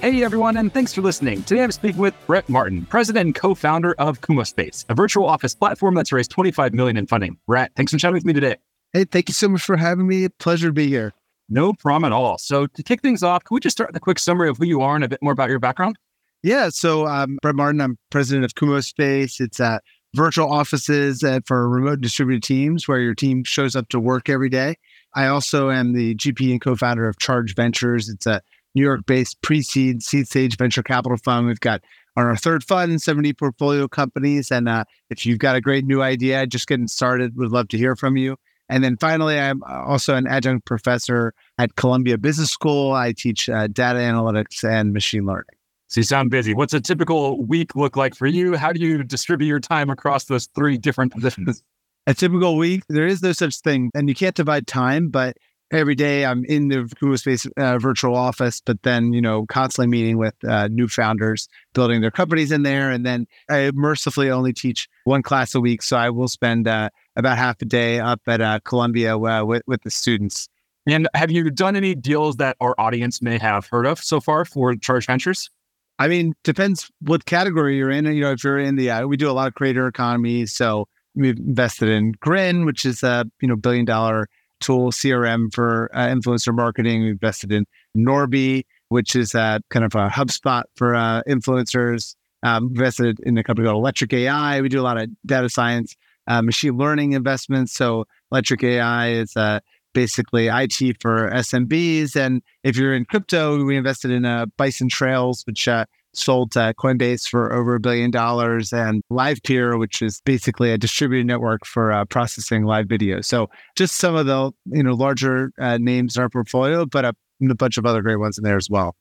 Hey everyone, and thanks for listening. Today I'm speaking with Brett Martin, president and co-founder of Kumospace, a virtual office platform that's raised 25 million in funding. Brett, thanks for chatting with me today. Hey, thank you so much for having me. Pleasure to be here. No problem at all. So to kick things off, can we just start with a quick summary of who you are and a bit more about your background? Yeah, so I'm Brett Martin. I'm president of Kumospace. It's uh, virtual offices uh, for remote distributed teams where your team shows up to work every day. I also am the GP and co-founder of Charge Ventures. It's a New York based pre seed, seed stage venture capital fund. We've got on our third fund 70 portfolio companies. And uh, if you've got a great new idea, just getting started, would love to hear from you. And then finally, I'm also an adjunct professor at Columbia Business School. I teach uh, data analytics and machine learning. So you sound busy. What's a typical week look like for you? How do you distribute your time across those three different positions? A typical week, there is no such thing, and you can't divide time, but every day I'm in the Kumospace uh, virtual office, but then, you know, constantly meeting with uh, new founders, building their companies in there. And then I mercifully only teach one class a week. So I will spend uh, about half a day up at uh, Columbia uh, with, with the students. And have you done any deals that our audience may have heard of so far for Charge Ventures? I mean, depends what category you're in. You know, if you're in the, uh, we do a lot of creator economy. So we've invested in Grin, which is a, you know, billion dollar tool CRM for uh, influencer marketing. We invested in Norby, which is uh, kind of a HubSpot for uh, influencers. Um, invested in a company called Electric AI. We do a lot of data science, uh, machine learning investments. So Electric AI is uh, basically IT for SMBs. And if you're in crypto, we invested in uh, Bison Trails, which sold to Coinbase for over a billion dollars, and LivePeer, which is basically a distributed network for uh, processing live video. So just some of the you know larger uh, names in our portfolio, but a, a, bunch of other great ones in there as well.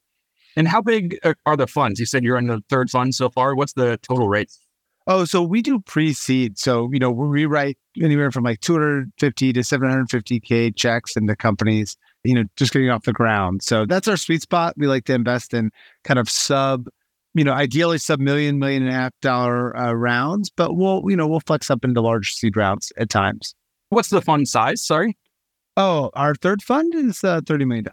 And how big uh, are the funds? You said you're in the third fund so far. What's the total rate? Oh, so we do pre-seed. So you know we write anywhere from like 250 to 750k checks into companies you know, just getting off the ground. So that's our sweet spot. We like to invest in kind of sub you know, ideally sub million, million and a half dollar uh, rounds, but we'll, you know, we'll flex up into large seed rounds at times. What's the fund size? Sorry. Oh, our third fund is uh, $30 million.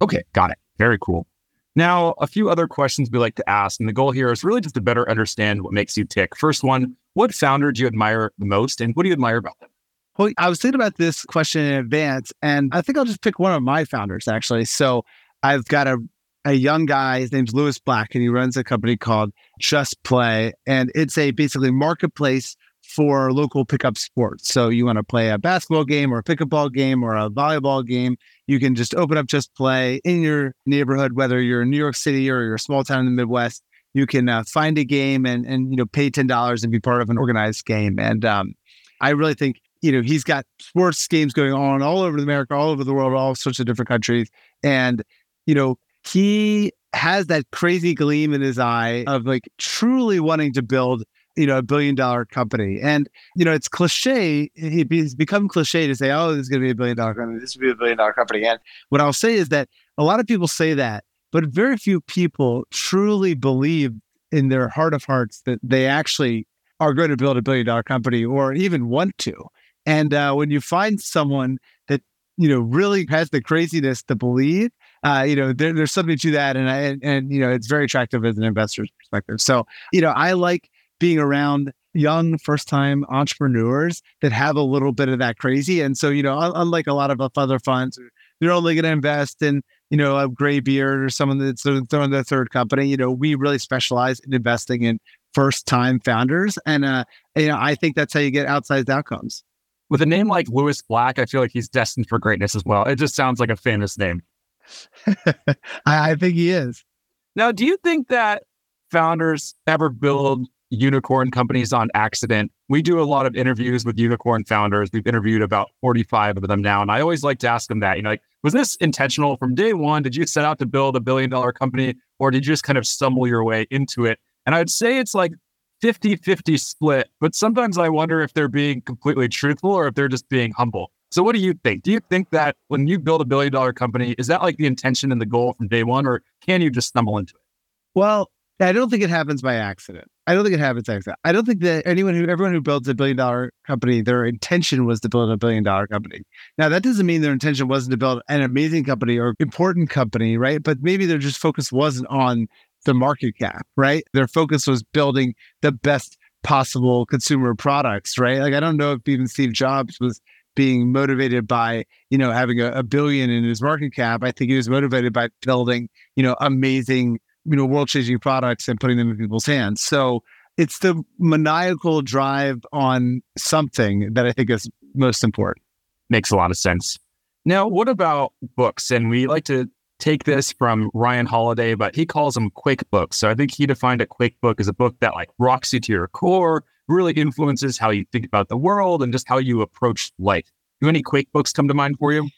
Okay. Got it. Very cool. Now, a few other questions we like to ask, and the goal here is really just to better understand what makes you tick. First one, what founder do you admire the most, and what do you admire about them? Well, I was thinking about this question in advance, and I think I'll just pick one of my founders, actually. So I've got a a young guy. His name's Lewis Black, and he runs a company called Just Play, and it's a basically marketplace for local pickup sports. So you want to play a basketball game or a pickleball game or a volleyball game, you can just open up Just Play in your neighborhood, whether you're in New York City or you're a small town in the Midwest. You can uh, find a game and and you know pay ten dollars and be part of an organized game. And um, I really think you know he's got sports games going on all over America, all over the world, all sorts of different countries, and you know he has that crazy gleam in his eye of like truly wanting to build you know a billion dollar company. And you know it's cliche it's become cliche to say oh this is going to be a billion dollar company. This will be a billion dollar company. And what i'll say is that a lot of people say that but very few people truly believe in their heart of hearts that they actually are going to build a billion dollar company or even want to. And uh, when you find someone that you know really has the craziness to believe uh, you know, there, there's something to that, and I, and, and you know, it's very attractive as an investor's perspective. So, you know, I like being around young first time entrepreneurs that have a little bit of that crazy. And so, you know, unlike a lot of other funds, they're only going to invest in, you know, a gray beard or someone that's throwing their third company. You know, we really specialize in investing in first time founders. And, uh, you know, I think that's how you get outsized outcomes. With a name like Lewis Black, I feel like he's destined for greatness as well. It just sounds like a famous name. I, I think he is. Now, do you think that founders ever build unicorn companies on accident. We do a lot of interviews with unicorn founders. We've interviewed about 45 of them now. And I always like to ask them that, you know, like, was this intentional from day one? Did you set out to build a billion dollar company or did you just kind of stumble your way into it? And I'd say it's like 50 50 split, but sometimes I wonder if they're being completely truthful or if they're just being humble. So, what do you think? Do you think that when you build a billion dollar company, is that like the intention and the goal from day one, or can you just stumble into it? Well, I don't think it happens by accident. I don't think it happens by accident. I don't think that anyone who, everyone who builds a billion dollar company, their intention was to build a billion dollar company. Now, that doesn't mean their intention wasn't to build an amazing company or important company, right? But maybe their just focus wasn't on the market cap, right? Their focus was building the best possible consumer products, right? Like, I don't know if even Steve Jobs was being motivated by, you know, having a, a billion in his market cap. I think he was motivated by building, you know, amazing you know world changing products and putting them in people's hands. So it's the maniacal drive on something that I think is most important. Makes a lot of sense. Now, what about books? And we like to take this from Ryan Holiday, but he calls them quick books. So I think he defined a quick book as a book that like rocks you to your core, really influences how you think about the world and just how you approach life. Do any quick books come to mind for you?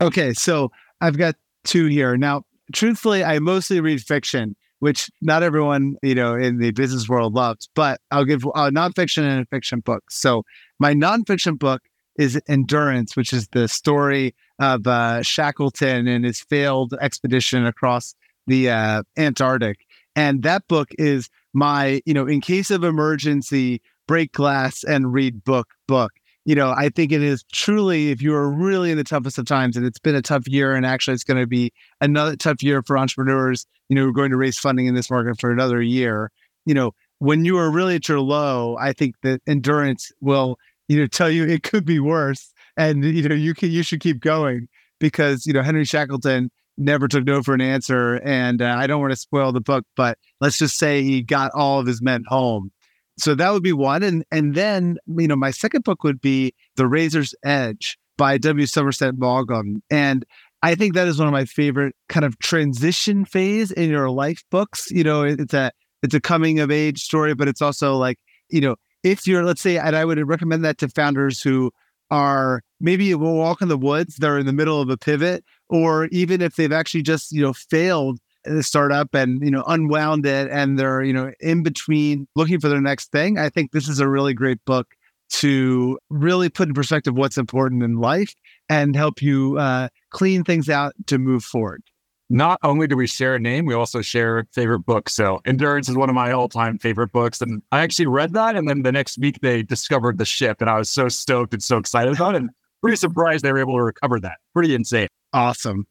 Okay, so I've got two here. Now, truthfully, I mostly read fiction, which not everyone, you know, in the business world loves, but I'll give a nonfiction and a fiction book. So my nonfiction book is Endurance, which is the story of uh, Shackleton and his failed expedition across the uh, Antarctic. And that book is my, you know, in case of emergency, break glass and read book book you know, I think it is truly, if you are really in the toughest of times, and it's been a tough year, and actually it's going to be another tough year for entrepreneurs, you know, we're going to raise funding in this market for another year. You know, when you are really at your low, I think that endurance will, you know, tell you it could be worse. And, you know, you can, you should keep going because, you know, Henry Shackleton never took no for an answer. And uh, I don't want to spoil the book, but let's just say he got all of his men home so that would be one. And and then, you know, my second book would be The Razor's Edge by W. Somerset Maugham. And I think that is one of my favorite kind of transition phase in your life books. You know, it's a it's a coming of age story, but it's also like, you know, if you're let's say, and I would recommend that to founders who are maybe will walk in the woods, they're in the middle of a pivot, or even if they've actually just, you know, failed the startup and you know unwound it and they're you know in between looking for their next thing i think this is a really great book to really put in perspective what's important in life and help you uh, clean things out to move forward not only do we share a name, we also share favorite books. So Endurance is one of my all-time favorite books. And I actually read that. And then the next week they discovered the ship. And I was so stoked and so excited about it. And pretty surprised they were able to recover that. Pretty insane. Awesome.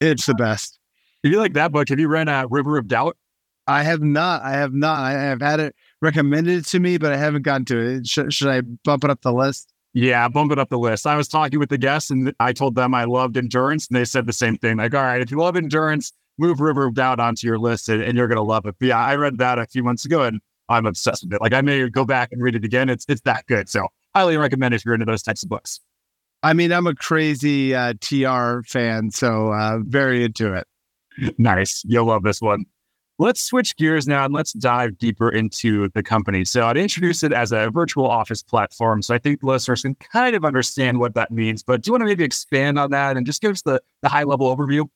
It's the best. If you like that book, have you read uh, River of Doubt? I have not. I have not. I have had it recommended to me, but I haven't gotten to it. Should, should I bump it up the list? Yeah, bump it up the list. I was talking with the guests and I told them I loved endurance, and they said the same thing. Like, all right, if you love endurance, move River of Doubt onto your list and, and you're going to love it. But yeah, I read that a few months ago and I'm obsessed with it. Like, I may go back and read it again. It's it's that good. So, highly recommend if you're into those types of books. I mean, I'm a crazy uh, TR fan, so uh, very into it nice. You'll love this one. Let's switch gears now and let's dive deeper into the company. So I'd introduce it as a virtual office platform. So I think listeners can kind of understand what that means. But do you want to maybe expand on that and just give us the, the high level overview?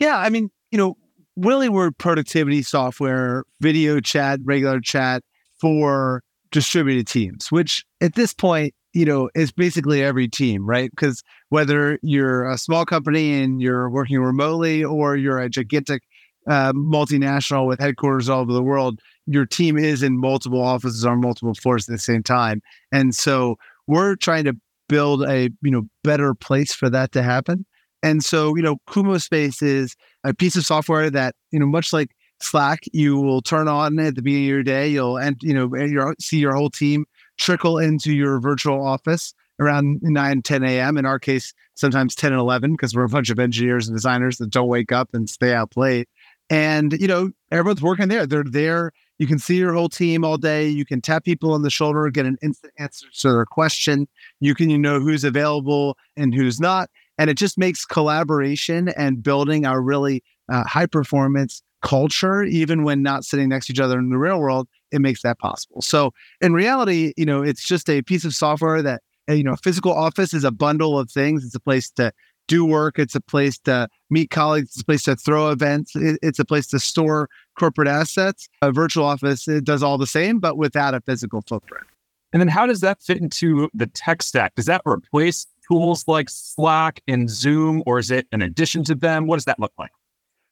Yeah. I mean, you know, really we're productivity software, video chat, regular chat for distributed teams, which at this point you know, it's basically every team, right? Because whether you're a small company and you're working remotely or you're a gigantic uh, multinational with headquarters all over the world, your team is in multiple offices on multiple floors at the same time. And so we're trying to build a, you know, better place for that to happen. And so, you know, Kumospace is a piece of software that, you know, much like Slack, you will turn on at the beginning of your day. You'll and you know you see your whole team trickle into your virtual office around 9, 10 a.m. In our case, sometimes 10 and 11, because we're a bunch of engineers and designers that don't wake up and stay out late. And, you know, everyone's working there. They're there. You can see your whole team all day. You can tap people on the shoulder, get an instant answer to their question. You can, you know, who's available and who's not. And it just makes collaboration and building our really uh, high performance culture, even when not sitting next to each other in the real world, it makes that possible. So in reality, you know, it's just a piece of software that eh, you know, a physical office is a bundle of things. It's a place to do work. It's a place to meet colleagues. It's a place to throw events. It's a place to store corporate assets. A virtual office it does all the same, but without a physical footprint. And then how does that fit into the tech stack? Does that replace tools like Slack and Zoom, or is it an addition to them? What does that look like?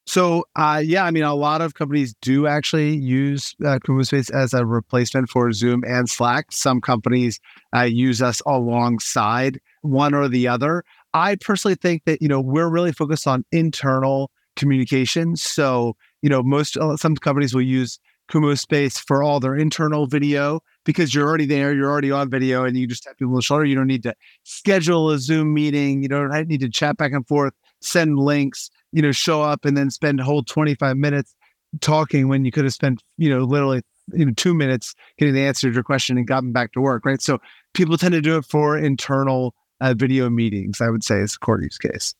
So, uh, yeah, I mean, a lot of companies do actually use uh, Kumospace as a replacement for Zoom and Slack. Some companies uh, use us alongside one or the other. I personally think that you know we're really focused on internal communication. So, you know, most uh, some companies will use Kumospace for all their internal video because you're already there, you're already on video, and you just tap people on the shoulder. You don't need to schedule a Zoom meeting. You don't need to chat back and forth, send links you know, show up and then spend a whole 25 minutes talking when you could have spent, you know, literally, you know, two minutes getting the answer to your question and gotten back to work, right? So people tend to do it for internal uh, video meetings, I would say is a core use case.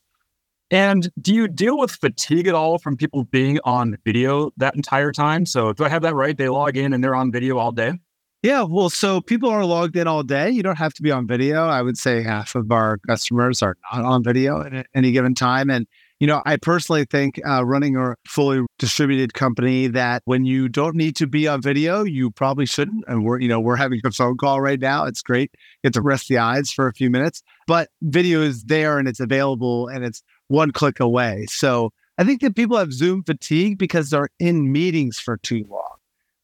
And do you deal with fatigue at all from people being on video that entire time? So do I have that right? They log in and they're on video all day? Yeah, well, so people are logged in all day. You don't have to be on video. I would say half of our customers are not on video at any given time. And you know, I personally think uh, running a fully distributed company that when you don't need to be on video, you probably shouldn't. And we're, you know, we're having a phone call right now. It's great. Get to rest the eyes for a few minutes, but video is there and it's available and it's one click away. So I think that people have Zoom fatigue because they're in meetings for too long,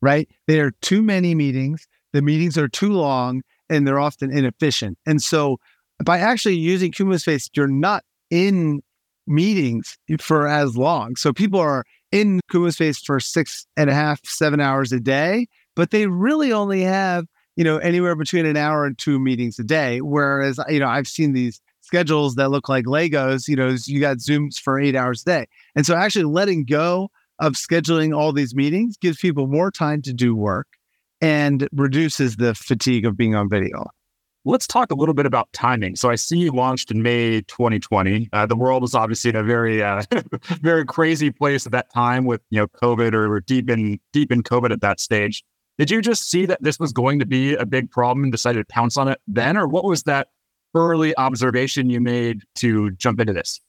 right? There are too many meetings. The meetings are too long and they're often inefficient. And so by actually using Kumospace, you're not in meetings for as long. So people are in Kumospace for six and a half, seven hours a day, but they really only have, you know, anywhere between an hour and two meetings a day. Whereas, you know, I've seen these schedules that look like Legos, you know, you got Zooms for eight hours a day. And so actually letting go of scheduling all these meetings gives people more time to do work and reduces the fatigue of being on video. Let's talk a little bit about timing. So I see you launched in May 2020. Uh, the world was obviously in a very, uh, very crazy place at that time with you know COVID or deep in deep in COVID at that stage. Did you just see that this was going to be a big problem and decided to pounce on it then, or what was that early observation you made to jump into this?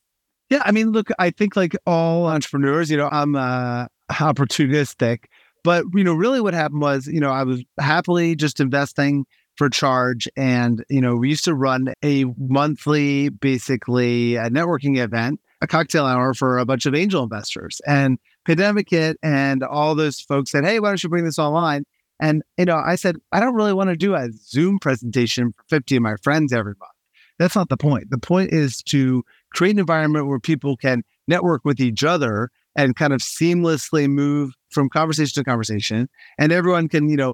Yeah, I mean, look, I think like all entrepreneurs, you know, I'm uh, opportunistic, but you know, really what happened was, you know, I was happily just investing for charge. And, you know, we used to run a monthly, basically, a networking event, a cocktail hour for a bunch of angel investors. And pandemic hit, and all those folks said, Hey, why don't you bring this online? And, you know, I said, I don't really want to do a Zoom presentation for 50 of my friends every month. That's not the point. The point is to create an environment where people can network with each other and kind of seamlessly move from conversation to conversation. And everyone can, you know,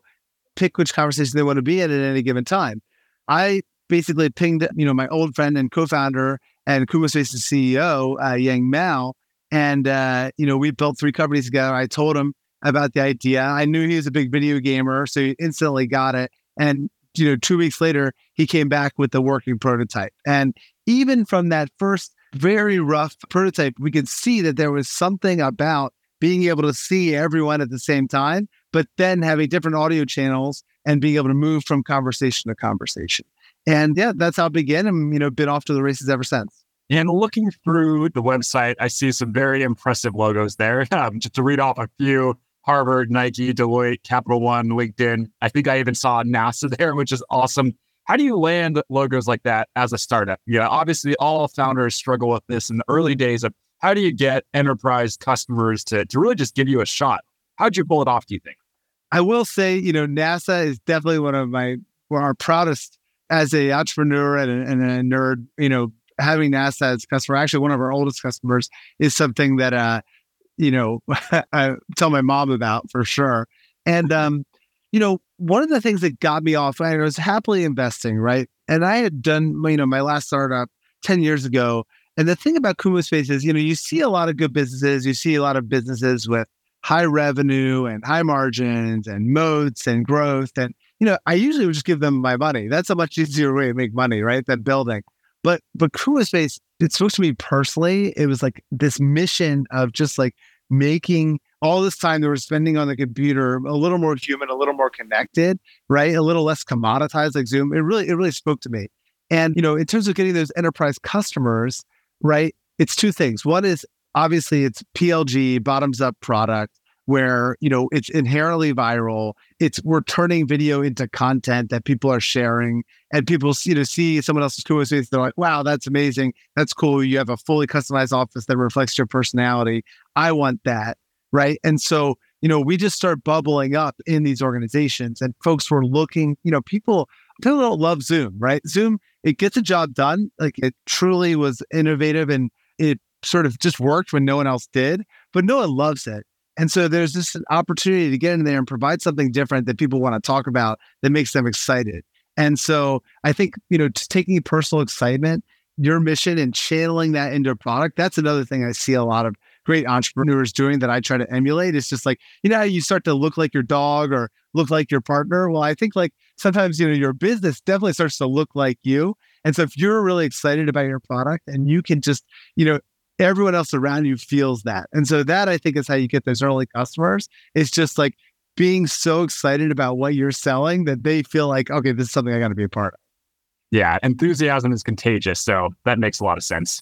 pick which conversation they want to be in at any given time. I basically pinged, you know, my old friend and co-founder and Kumospace's CEO, uh, Yang Mao, and uh, you know, we built three companies together. I told him about the idea. I knew he was a big video gamer, so he instantly got it. And you know, two weeks later, he came back with the working prototype. And even from that first very rough prototype, we could see that there was something about being able to see everyone at the same time but then having different audio channels and being able to move from conversation to conversation. And yeah, that's how it began. And, you know, been off to the races ever since. And looking through the website, I see some very impressive logos there. Um, just to read off a few Harvard, Nike, Deloitte, Capital One, LinkedIn. I think I even saw NASA there, which is awesome. How do you land logos like that as a startup? Yeah, obviously, all founders struggle with this in the early days of how do you get enterprise customers to, to really just give you a shot? How'd you pull it off, do you think? I will say, you know, NASA is definitely one of my, one of our proudest as a entrepreneur and a, and a nerd, you know, having NASA as a customer, actually one of our oldest customers is something that, uh, you know, I tell my mom about for sure. And, um, you know, one of the things that got me off, I was happily investing, right? And I had done, you know, my last startup 10 years ago. And the thing about Kumospace is, you know, you see a lot of good businesses, you see a lot of businesses with high revenue and high margins and moats and growth. And, you know, I usually would just give them my money. That's a much easier way to make money, right? Than building. But but Kumospace, it's supposed to be personally, it was like this mission of just like making all this time they were spending on the computer a little more human, a little more connected, right? A little less commoditized like Zoom. It really, it really spoke to me. And, you know, in terms of getting those enterprise customers, right? It's two things. One is obviously it's PLG, bottoms up product where you know it's inherently viral. It's we're turning video into content that people are sharing and people you know see someone else's cool space they're like wow that's amazing. That's cool. You have a fully customized office that reflects your personality. I want that. Right? And so you know we just start bubbling up in these organizations and folks were looking you know people people don't love zoom right? Zoom it gets a job done. Like it truly was innovative and it sort of just worked when no one else did but no one loves it and so there's this opportunity to get in there and provide something different that people want to talk about that makes them excited. And so I think, you know, just taking personal excitement, your mission and channeling that into a product, that's another thing I see a lot of great entrepreneurs doing that I try to emulate. It's just like, you know, you start to look like your dog or look like your partner. Well, I think like sometimes, you know, your business definitely starts to look like you. And so if you're really excited about your product and you can just, you know, everyone else around you feels that. And so that I think is how you get those early customers. It's just like being so excited about what you're selling that they feel like, okay, this is something I got to be a part of. Yeah, enthusiasm is contagious. So that makes a lot of sense.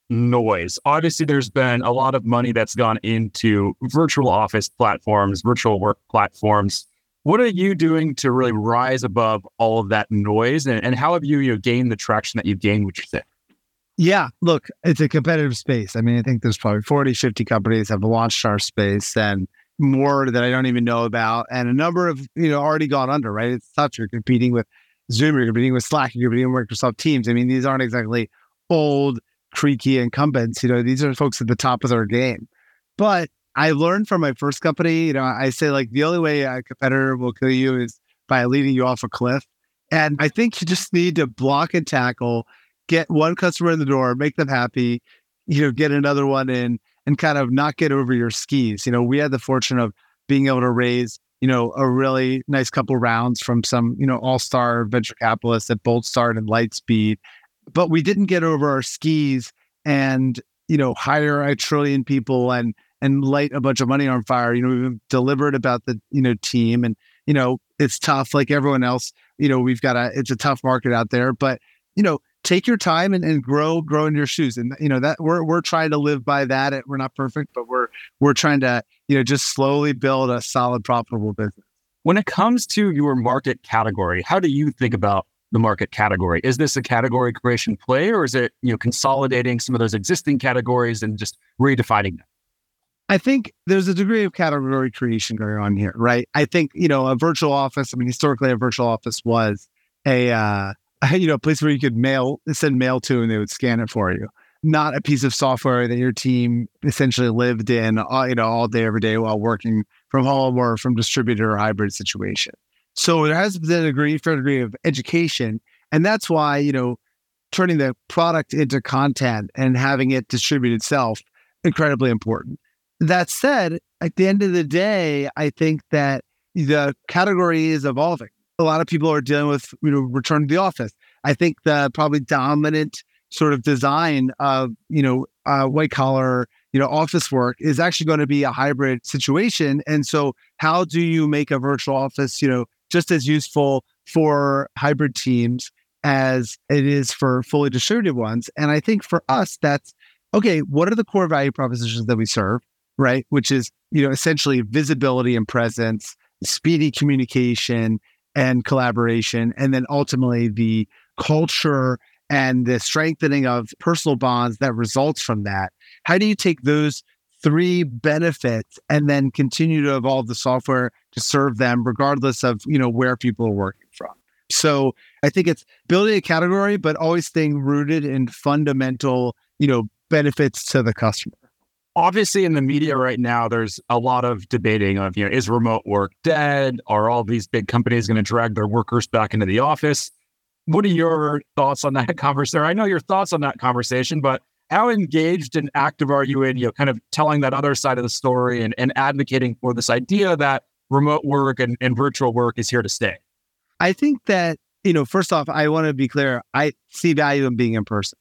noise. Obviously, there's been a lot of money that's gone into virtual office platforms, virtual work platforms. What are you doing to really rise above all of that noise? And, and how have you, you know, gained the traction that you've gained, which is it? Yeah, look, it's a competitive space. I mean, I think there's probably 40, 50 companies have launched our space and more that I don't even know about. And a number of, you know, already gone under, right? It's tough. You're competing with Zoom, you're competing with Slack, you're competing with Microsoft Teams. I mean, these aren't exactly old creaky incumbents. You know, these are folks at the top of their game. But I learned from my first company, you know, I say like the only way a competitor will kill you is by leading you off a cliff. And I think you just need to block and tackle, get one customer in the door, make them happy, you know, get another one in and kind of not get over your skis. You know, we had the fortune of being able to raise, you know, a really nice couple rounds from some, you know, all-star venture capitalists at Boldstart and Lightspeed but we didn't get over our skis and you know hire a trillion people and and light a bunch of money on fire. You know we've been deliberate about the you know team and you know it's tough like everyone else you know we've got a it's a tough market out there but you know take your time and, and grow grow in your shoes and you know that we're we're trying to live by that we're not perfect but we're we're trying to you know just slowly build a solid profitable business. When it comes to your market category how do you think about the market category. Is this a category creation play or is it, you know, consolidating some of those existing categories and just redefining them? I think there's a degree of category creation going on here, right? I think, you know, a virtual office, I mean, historically a virtual office was a uh, you know, a place where you could mail send mail to and they would scan it for you. Not a piece of software that your team essentially lived in, all, you know, all day every day while working from home or from distributor or hybrid situation. So there has been a degree, fair degree of education. And that's why, you know, turning the product into content and having it distribute itself, incredibly important. That said, at the end of the day, I think that the category is evolving. A lot of people are dealing with, you know, return to the office. I think the probably dominant sort of design of, you know, uh, white collar, you know, office work is actually going to be a hybrid situation. And so how do you make a virtual office, you know, just as useful for hybrid teams as it is for fully distributed ones. And I think for us, that's okay, what are the core value propositions that we serve, right? Which is, you know, essentially visibility and presence, speedy communication and collaboration, and then ultimately the culture and the strengthening of personal bonds that results from that. How do you take those three benefits and then continue to evolve the software to serve them regardless of you know where people are working from so i think it's building a category but always staying rooted in fundamental you know benefits to the customer obviously in the media right now, there's a lot of debating of, you know, is remote work dead? Are all these big companies going to drag their workers back into the office? What are your thoughts on that conversation? I know your thoughts on that conversation, but how engaged and active are you in, you know, kind of telling that other side of the story and, and advocating for this idea that remote work and, and virtual work is here to stay? I think that, you know, first off, I want to be clear. I see value in being in person,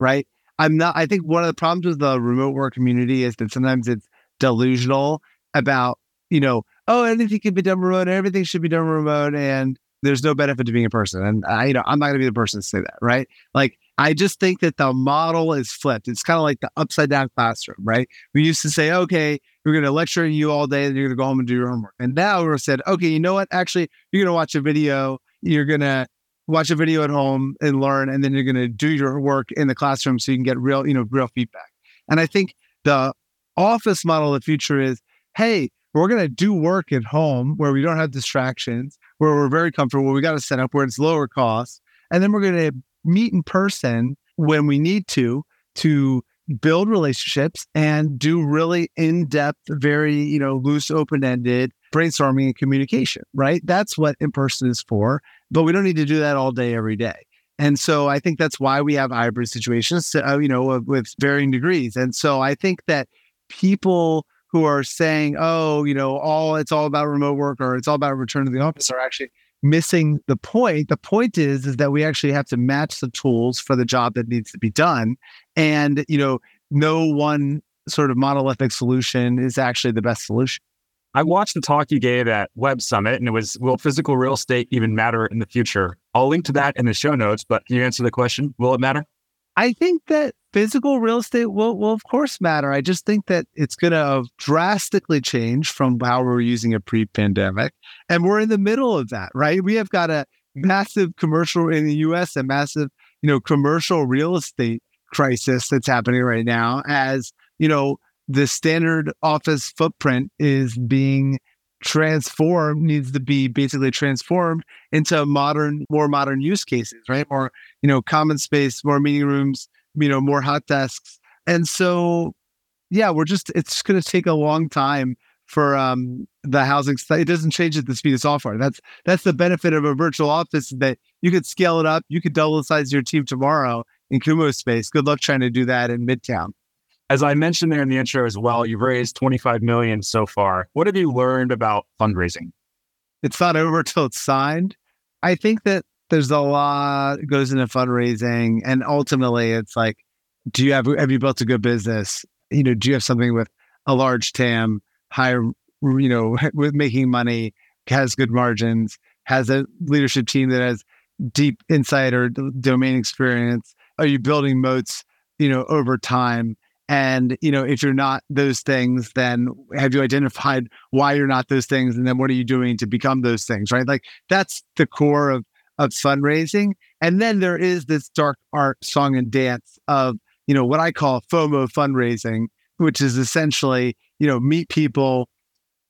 right? I'm not, I think one of the problems with the remote work community is that sometimes it's delusional about, you know, oh, anything can be done remote, everything should be done remote, and there's no benefit to being in person. And I, you know, I'm not going to be the person to say that, right? Like, I just think that the model is flipped. It's kind of like the upside down classroom, right? We used to say, okay, we're going to lecture you all day, and you're going to go home and do your homework. And now we're said, okay, you know what? Actually, you're going to watch a video. You're going to watch a video at home and learn, and then you're going to do your work in the classroom so you can get real, you know, real feedback. And I think the office model of the future is, hey, we're going to do work at home where we don't have distractions, where we're very comfortable, we got to set up where it's lower cost, and then we're going to meet in person when we need to to build relationships and do really in-depth very you know loose open-ended brainstorming and communication right? That's what in person is for but we don't need to do that all day every day. And so i think that's why we have hybrid situations uh, you know with varying degrees. And so i think that people who are saying oh you know all it's all about remote work or it's all about return to the office are actually missing the point. The point is is that we actually have to match the tools for the job that needs to be done, and you know, no one sort of monolithic solution is actually the best solution. I watched the talk you gave at Web Summit, and it was Will physical real estate even matter in the future? I'll link to that in the show notes, but can you answer the question? Will it matter? I think that physical real estate will, will of course matter. I just think that it's going to drastically change from how we were using it pre-pandemic, and we're in the middle of that, right? We have got a massive commercial in the U.S. a massive, you know, commercial real estate crisis that's happening right now, as you know, the standard office footprint is being transformed needs to be basically transformed into modern more modern use cases right more you know common space more meeting rooms you know more hot desks and so yeah we're just it's going to take a long time for um the housing it doesn't change at the speed of software that's that's the benefit of a virtual office that you could scale it up you could double the size of your team tomorrow in Kumospace good luck trying to do that in midtown as I mentioned there in the intro as well, you've raised 25 million so far. What have you learned about fundraising? It's not over till it's signed. I think that there's a lot goes into fundraising, and ultimately, it's like, do you have have you built a good business? You know, do you have something with a large TAM, higher, you know, with making money, has good margins, has a leadership team that has deep insight or domain experience? Are you building moats, you know, over time? And, you know, if you're not those things, then have you identified why you're not those things? And then what are you doing to become those things? Right. Like that's the core of, of fundraising. And then there is this dark art song and dance of, you know, what I call FOMO fundraising, which is essentially, you know, meet people,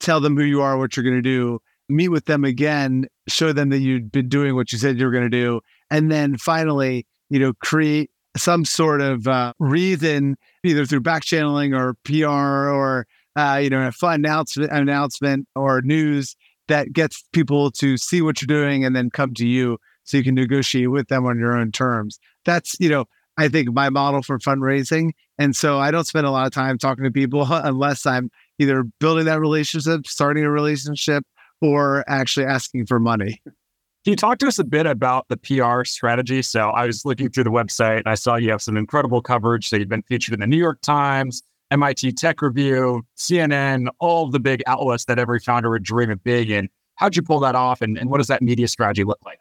tell them who you are, what you're going to do, meet with them again, show them that you've been doing what you said you were going to do. And then finally, you know, create some sort of uh, reason, either through back channeling or PR or uh, you know a fun announcement, announcement or news that gets people to see what you're doing and then come to you so you can negotiate with them on your own terms. That's you know I think my model for fundraising, and so I don't spend a lot of time talking to people unless I'm either building that relationship, starting a relationship, or actually asking for money. Can you talk to us a bit about the PR strategy? So I was looking through the website and I saw you have some incredible coverage. So you've been featured in the New York Times, MIT Tech Review, CNN, all the big outlets that every founder would dream of being in. How'd you pull that off and, and what does that media strategy look like?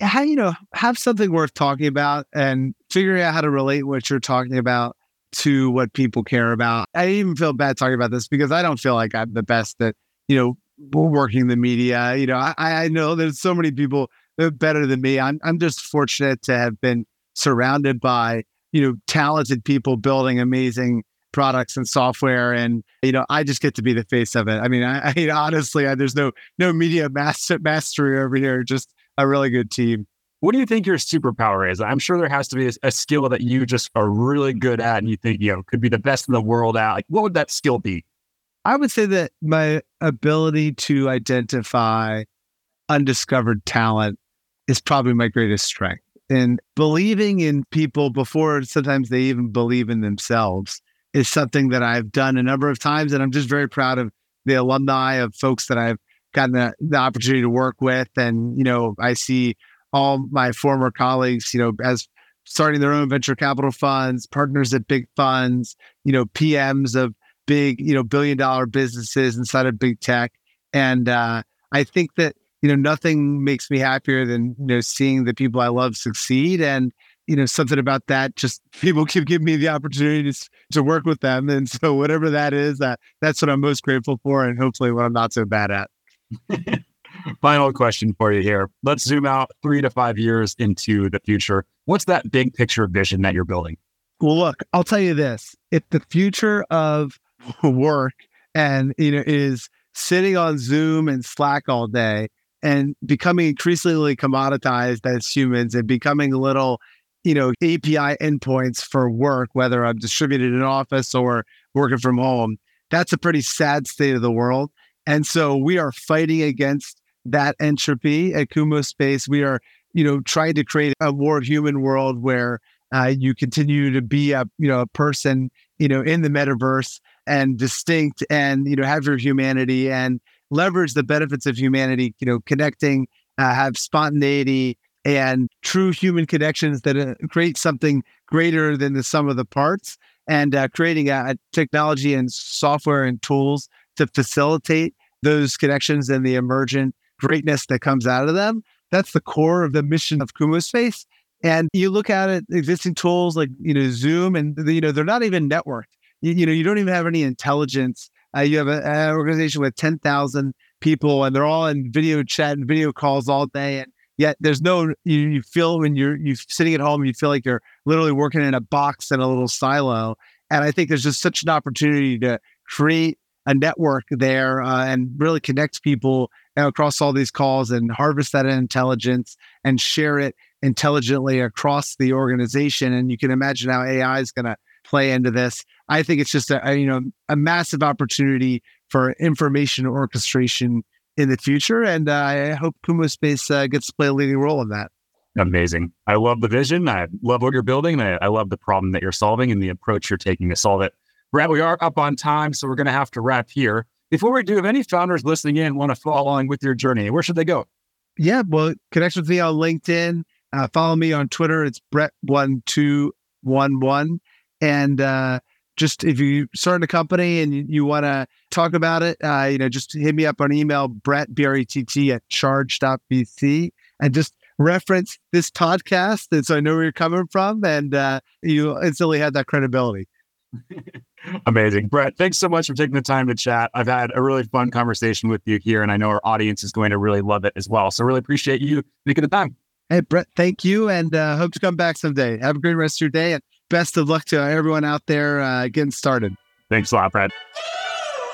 How, you know, have something worth talking about and figuring out how to relate what you're talking about to what people care about. I even feel bad talking about this because I don't feel like I'm the best at, you know, working the media. You know, I, I know there's so many people that are better than me. I'm I'm just fortunate to have been surrounded by you know talented people building amazing products and software and you know i just get to be the face of it i mean i, I honestly I, there's no no media master mastery over here just a really good team What do you think your superpower is? I'm sure there has to be a, a, skill that you just are really good at and you think, you know, could be the best in the world at. Like, what would that skill be? I would say that my ability to identify undiscovered talent is probably my greatest strength. And believing in people before sometimes they even believe in themselves is something that I've done a number of times. And I'm just very proud of the alumni of folks that I've gotten the, the opportunity to work with. And, you know, I see all my former colleagues, you know, as starting their own venture capital funds, partners at big funds, you know, PMs of big, you know, billion dollar businesses inside of big tech. And uh, I think that, you know, nothing makes me happier than, you know, seeing the people I love succeed. And, you know, something about that, just people keep giving me the opportunity to, to work with them. And so whatever that is, that that's what I'm most grateful for and hopefully what I'm not so bad at. Final question for you here. Let's zoom out three to five years into the future. What's that big picture vision that you're building? Well, look, I'll tell you this. If the future of work and you know is sitting on Zoom and Slack all day and becoming increasingly commoditized as humans and becoming a little, you know, API endpoints for work, whether I'm distributed in office or working from home, that's a pretty sad state of the world. And so we are fighting against that entropy at Kumospace. We are, you know, trying to create a more human world where uh, you continue to be a, you know, a person, you know, in the metaverse and distinct and you know have your humanity and leverage the benefits of humanity you know connecting uh, have spontaneity and true human connections that uh, create something greater than the sum of the parts and uh, creating a, a, technology and software and tools to facilitate those connections and the emergent greatness that comes out of them that's the core of the mission of Kumospace and you look at it existing tools like you know zoom and you know they're not even networked you, you know, you don't even have any intelligence. Uh, you have an organization with 10,000 people and they're all in video chat and video calls all day. And yet there's no, you, you feel when you're, you sitting at home, you feel like you're literally working in a box in a little silo. And I think there's just such an opportunity to create a network there uh, and really connect people across all these calls and harvest that intelligence and share it intelligently across the organization. And you can imagine how AI is going to play into this. I think it's just a, you know a massive opportunity for information orchestration in the future, and uh, I hope Kumospace uh, gets to play a leading role in that. Amazing. I love the vision. I love what you're building. I, I love the problem that you're solving and the approach you're taking to solve it. Brad, we are up on time, so we're going to have to wrap here. Before we do, if any founders listening in want to follow along with your journey, where should they go? Yeah, well, connect with me on LinkedIn. Uh, follow me on Twitter. It's Brett1211. And uh, just if you start a company and you, you want to talk about it, uh, you know, just hit me up on email, Brett, B-R-E-T-T at charge.vc and just reference this podcast. And so I know where you're coming from and uh, you instantly had that credibility. Amazing. Brett, thanks so much for taking the time to chat. I've had a really fun conversation with you here, and I know our audience is going to really love it as well. So, really appreciate you making the time. Hey, Brett, thank you, and uh, hope to come back someday. Have a great rest of your day, and best of luck to everyone out there uh, getting started. Thanks a lot, Brad.